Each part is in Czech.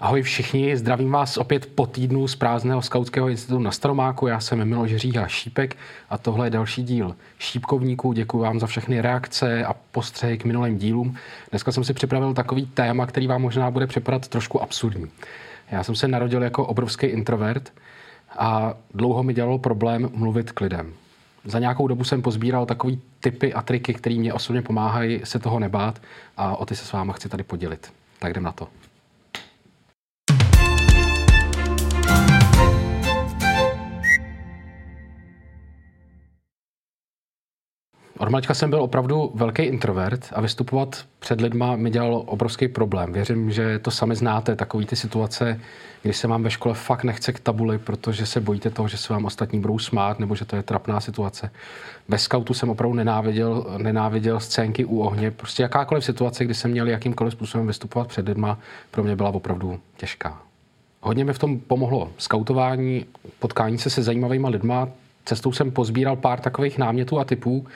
Ahoj všichni, zdravím vás opět po týdnu z prázdného skautského institutu na Staromáku. Já jsem Miloš Říha Šípek a tohle je další díl Šípkovníků. Děkuji vám za všechny reakce a postřehy k minulým dílům. Dneska jsem si připravil takový téma, který vám možná bude připadat trošku absurdní. Já jsem se narodil jako obrovský introvert a dlouho mi dělalo problém mluvit k lidem. Za nějakou dobu jsem pozbíral takový typy a triky, které mě osobně pomáhají se toho nebát a o ty se s váma chci tady podělit. Tak jdem na to. Od malička jsem byl opravdu velký introvert a vystupovat před lidma mi dělalo obrovský problém. Věřím, že to sami znáte, takový ty situace, kdy se vám ve škole fakt nechce k tabuli, protože se bojíte toho, že se vám ostatní budou smát, nebo že to je trapná situace. Ve skautu jsem opravdu nenáviděl, nenáviděl scénky u ohně. Prostě jakákoliv situace, kdy jsem měl jakýmkoliv způsobem vystupovat před lidma, pro mě byla opravdu těžká. Hodně mi v tom pomohlo skautování, potkání se se zajímavými lidma. Cestou jsem pozbíral pár takových námětů a typů,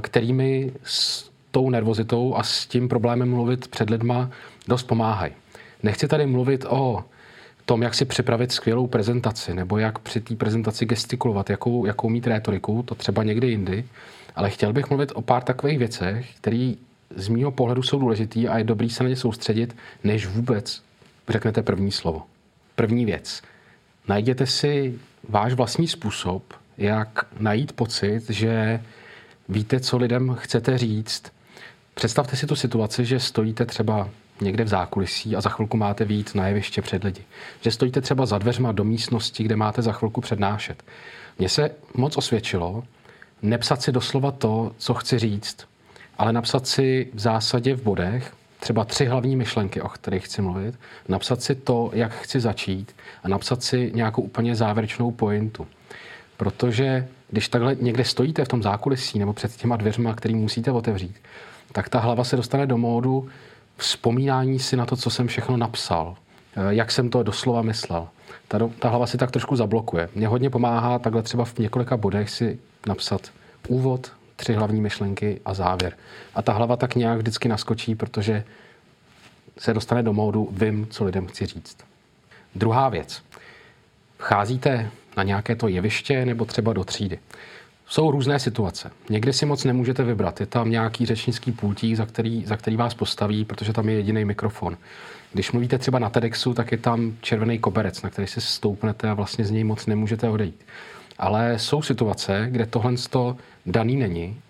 kterými s tou nervozitou a s tím problémem mluvit před lidma dost pomáhají. Nechci tady mluvit o tom, jak si připravit skvělou prezentaci, nebo jak při té prezentaci gestikulovat, jakou, jakou mít rétoriku, to třeba někdy jindy, ale chtěl bych mluvit o pár takových věcech, které z mýho pohledu jsou důležitý a je dobrý se na ně soustředit, než vůbec řeknete první slovo. První věc. Najděte si váš vlastní způsob, jak najít pocit, že víte, co lidem chcete říct. Představte si tu situaci, že stojíte třeba někde v zákulisí a za chvilku máte vít na jeviště před lidi. Že stojíte třeba za dveřma do místnosti, kde máte za chvilku přednášet. Mně se moc osvědčilo nepsat si doslova to, co chci říct, ale napsat si v zásadě v bodech třeba tři hlavní myšlenky, o kterých chci mluvit, napsat si to, jak chci začít a napsat si nějakou úplně závěrečnou pointu. Protože když takhle někde stojíte v tom zákulisí nebo před těma dveřma, který musíte otevřít, tak ta hlava se dostane do módu vzpomínání si na to, co jsem všechno napsal, eh, jak jsem to doslova myslel. Ta, ta hlava si tak trošku zablokuje. Mně hodně pomáhá takhle třeba v několika bodech si napsat úvod, tři hlavní myšlenky a závěr. A ta hlava tak nějak vždycky naskočí, protože se dostane do módu vím, co lidem chci říct. Druhá věc. Vcházíte na nějaké to jeviště nebo třeba do třídy. Jsou různé situace. Někdy si moc nemůžete vybrat. Je tam nějaký řečnický pultík, za který, za který vás postaví, protože tam je jediný mikrofon. Když mluvíte třeba na TEDxu, tak je tam červený koberec, na který si stoupnete a vlastně z něj moc nemůžete odejít. Ale jsou situace, kde tohle daný není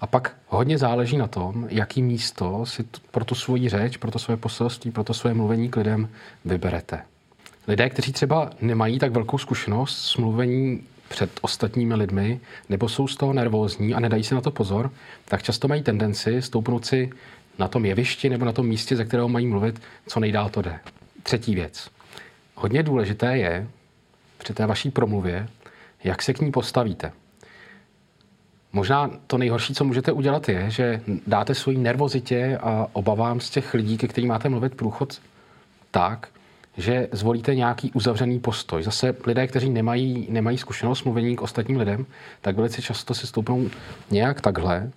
a pak hodně záleží na tom, jaký místo si pro tu svoji řeč, pro to svoje poselství, pro to svoje mluvení k lidem vyberete. Lidé, kteří třeba nemají tak velkou zkušenost s mluvení před ostatními lidmi, nebo jsou z toho nervózní a nedají si na to pozor, tak často mají tendenci stoupnout si na tom jevišti nebo na tom místě, ze kterého mají mluvit, co nejdál to jde. Třetí věc. Hodně důležité je při té vaší promluvě, jak se k ní postavíte. Možná to nejhorší, co můžete udělat, je, že dáte svoji nervozitě a obavám z těch lidí, ke kterým máte mluvit průchod tak, že zvolíte nějaký uzavřený postoj. Zase lidé, kteří nemají, nemají zkušenost mluvení k ostatním lidem, tak velice často si stoupnou nějak takhle.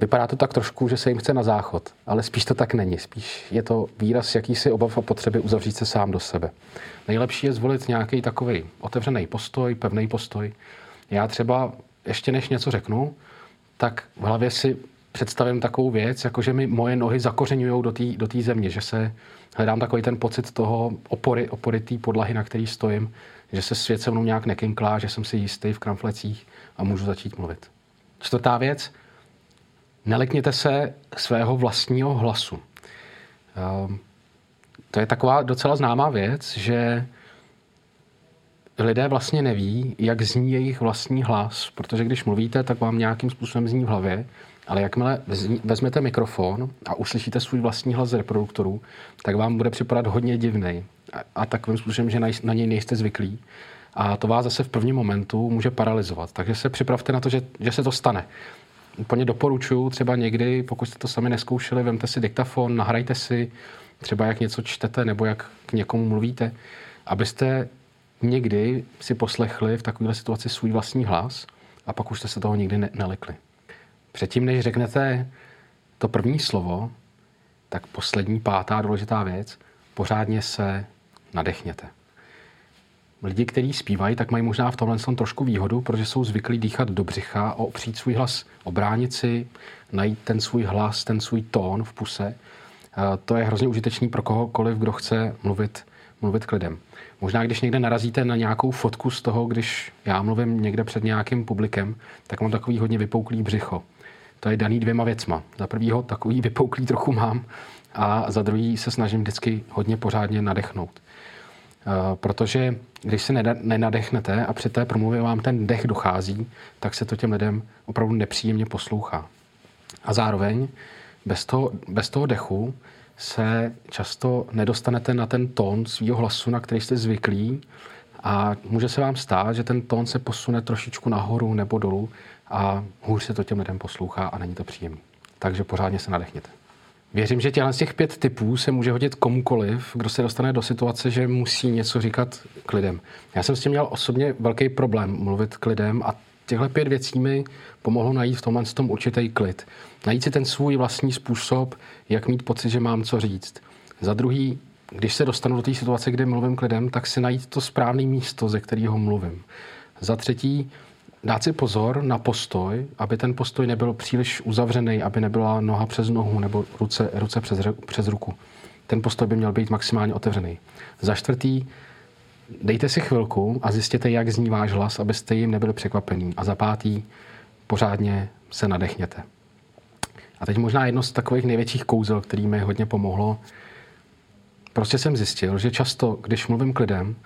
Vypadá to tak trošku, že se jim chce na záchod, ale spíš to tak není. Spíš je to výraz jakýsi obav a potřeby uzavřít se sám do sebe. Nejlepší je zvolit nějaký takový otevřený postoj, pevný postoj. Já třeba ještě než něco řeknu, tak v hlavě si představím takovou věc, jako že mi moje nohy zakořenují do té do země, že se hledám takový ten pocit toho opory, opory té podlahy, na který stojím, že se svět se mnou nějak nekinklá, že jsem si jistý v kramflecích a můžu začít mluvit. Čtvrtá věc, nelekněte se svého vlastního hlasu. Um, to je taková docela známá věc, že lidé vlastně neví, jak zní jejich vlastní hlas, protože když mluvíte, tak vám nějakým způsobem zní v hlavě ale jakmile vezmete mikrofon a uslyšíte svůj vlastní hlas z reproduktorů, tak vám bude připadat hodně divný a takovým způsobem, že na něj nejste zvyklí. A to vás zase v prvním momentu může paralizovat. Takže se připravte na to, že, že se to stane. Úplně doporučuji třeba někdy, pokud jste to sami neskoušeli, vemte si diktafon, nahrajte si třeba jak něco čtete nebo jak k někomu mluvíte, abyste někdy si poslechli v takovéhle situaci svůj vlastní hlas a pak už jste se toho nikdy ne- nelekli. Předtím, než řeknete to první slovo, tak poslední, pátá důležitá věc, pořádně se nadechněte. Lidi, kteří zpívají, tak mají možná v tomhle trošku výhodu, protože jsou zvyklí dýchat do břicha, opřít svůj hlas o bránici, najít ten svůj hlas, ten svůj tón v puse. To je hrozně užitečný pro kohokoliv, kdo chce mluvit, mluvit k lidem. Možná, když někde narazíte na nějakou fotku z toho, když já mluvím někde před nějakým publikem, tak mám takový hodně vypouklý břicho. To je daný dvěma věcma. Za prvýho takový vypouklý trochu mám a za druhý se snažím vždycky hodně pořádně nadechnout. Eh, protože když se nenadechnete a při té promluvě vám ten dech dochází, tak se to těm lidem opravdu nepříjemně poslouchá. A zároveň bez toho, bez toho dechu se často nedostanete na ten tón svého hlasu, na který jste zvyklí a může se vám stát, že ten tón se posune trošičku nahoru nebo dolů a hůř se to těm lidem poslouchá a není to příjemné. Takže pořádně se nadechněte. Věřím, že těchto z těch pět typů se může hodit komukoliv, kdo se dostane do situace, že musí něco říkat k lidem. Já jsem s tím měl osobně velký problém mluvit k lidem a těchto pět věcí mi pomohlo najít v tomhle tom určitý klid. Najít si ten svůj vlastní způsob, jak mít pocit, že mám co říct. Za druhý, když se dostanu do té situace, kde mluvím k lidem, tak si najít to správné místo, ze kterého mluvím. Za třetí, dát si pozor na postoj, aby ten postoj nebyl příliš uzavřený, aby nebyla noha přes nohu nebo ruce, ruce přes, přes ruku. Ten postoj by měl být maximálně otevřený. Za čtvrtý, dejte si chvilku a zjistěte, jak zní váš hlas, abyste jim nebyli překvapení. A za pátý, pořádně se nadechněte. A teď možná jedno z takových největších kouzel, který mi hodně pomohlo. Prostě jsem zjistil, že často, když mluvím k lidem,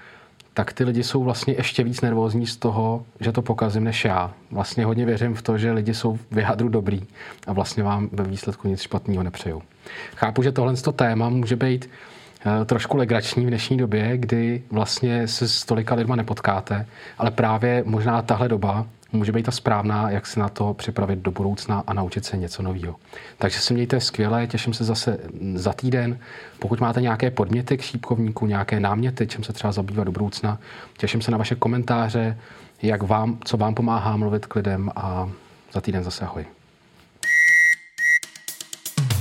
tak ty lidi jsou vlastně ještě víc nervózní z toho, že to pokazím než já. Vlastně hodně věřím v to, že lidi jsou v vyhadru dobrý a vlastně vám ve výsledku nic špatného nepřejou. Chápu, že tohle téma může být trošku legrační v dnešní době, kdy vlastně se s tolika lidma nepotkáte, ale právě možná tahle doba může být ta správná, jak se na to připravit do budoucna a naučit se něco nového. Takže se mějte skvěle, těším se zase za týden. Pokud máte nějaké podměty k šípkovníku, nějaké náměty, čím se třeba zabývat do budoucna, těším se na vaše komentáře, jak vám, co vám pomáhá mluvit k lidem a za týden zase ahoj.